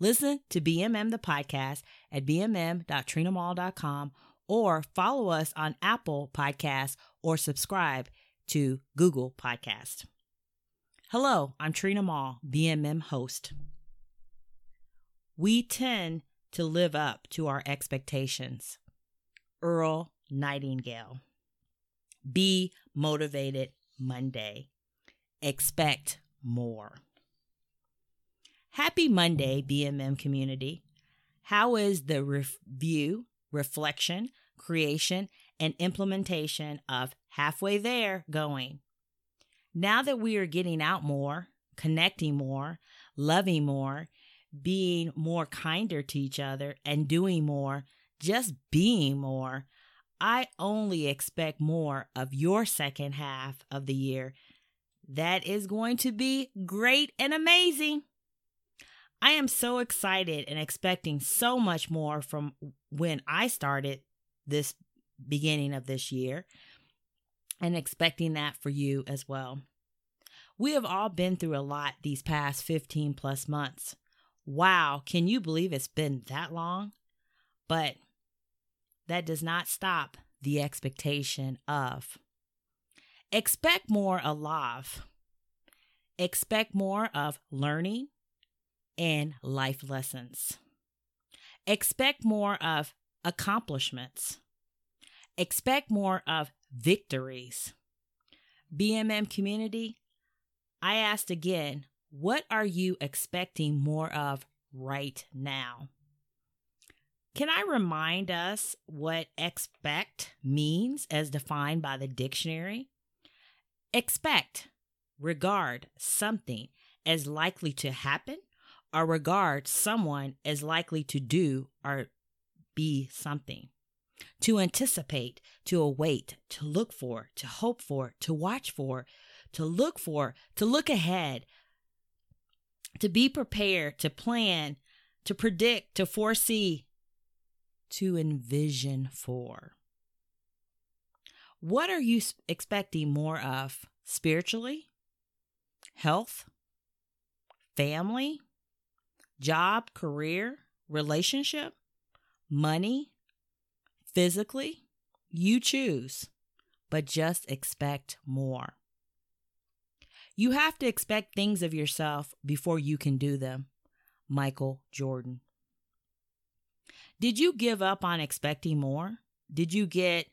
Listen to BMM the podcast at bmm.trinamall.com or follow us on Apple Podcasts or subscribe to Google Podcast. Hello, I'm Trina Mall, BMM host. We tend to live up to our expectations. Earl Nightingale. Be motivated Monday. Expect more. Happy Monday, BMM community. How is the review, reflection, creation, and implementation of Halfway There going? Now that we are getting out more, connecting more, loving more, being more kinder to each other, and doing more, just being more, I only expect more of your second half of the year. That is going to be great and amazing. I am so excited and expecting so much more from when I started this beginning of this year and expecting that for you as well. We have all been through a lot these past 15 plus months. Wow, can you believe it's been that long? But that does not stop the expectation of. Expect more alive. Expect more of learning, and life lessons. Expect more of accomplishments. Expect more of victories. BMM community, I asked again, what are you expecting more of right now? Can I remind us what expect means as defined by the dictionary? Expect, regard something as likely to happen or regard someone as likely to do or be something. To anticipate, to await, to look for, to hope for, to watch for, to look for, to look ahead, to be prepared, to plan, to predict, to foresee, to envision for. What are you expecting more of spiritually? Health? Family? Job, career, relationship, money, physically, you choose, but just expect more. You have to expect things of yourself before you can do them. Michael Jordan. Did you give up on expecting more? Did you get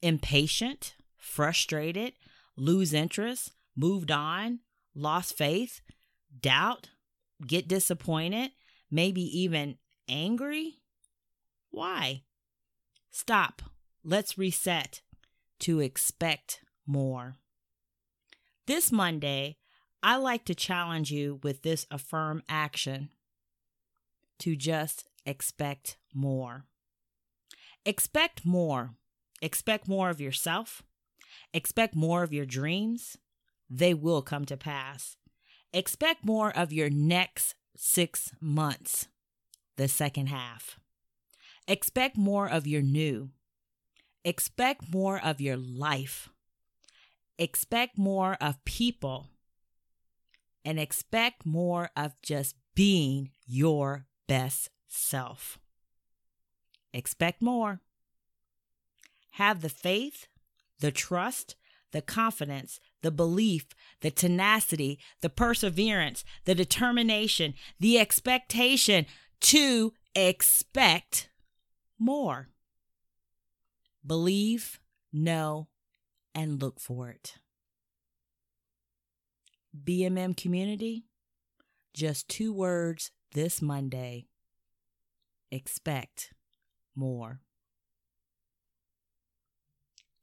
impatient, frustrated, lose interest, moved on, lost faith, doubt, get disappointed, maybe even angry? Why? Stop. Let's reset to expect more. This Monday, I like to challenge you with this affirm action to just expect more. Expect more. Expect more of yourself. Expect more of your dreams. They will come to pass. Expect more of your next six months, the second half. Expect more of your new. Expect more of your life. Expect more of people. And expect more of just being your best self. Expect more. Have the faith, the trust, the confidence, the belief, the tenacity, the perseverance, the determination, the expectation to expect more. Believe, know, and look for it. BMM community, just two words this Monday expect more.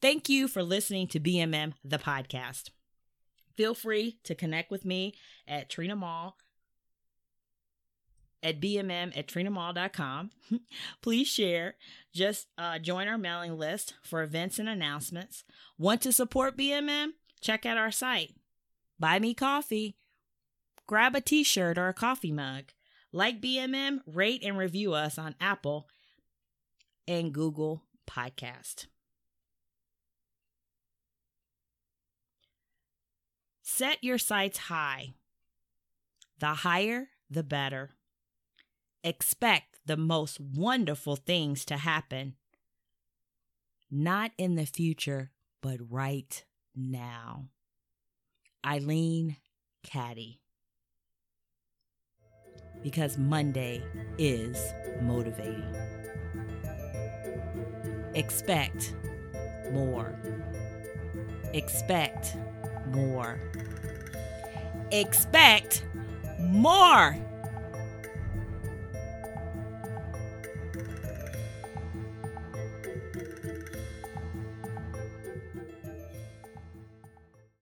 Thank you for listening to BMM, the podcast. Feel free to connect with me at Trina Mall at bmm at trinamall.com. Please share. Just uh, join our mailing list for events and announcements. Want to support BMM? Check out our site. Buy me coffee. Grab a t shirt or a coffee mug. Like BMM, rate and review us on Apple and Google Podcast. Set your sights high. The higher, the better. Expect the most wonderful things to happen. Not in the future, but right now. Eileen Caddy. Because Monday is motivating. Expect more. Expect more. Expect more.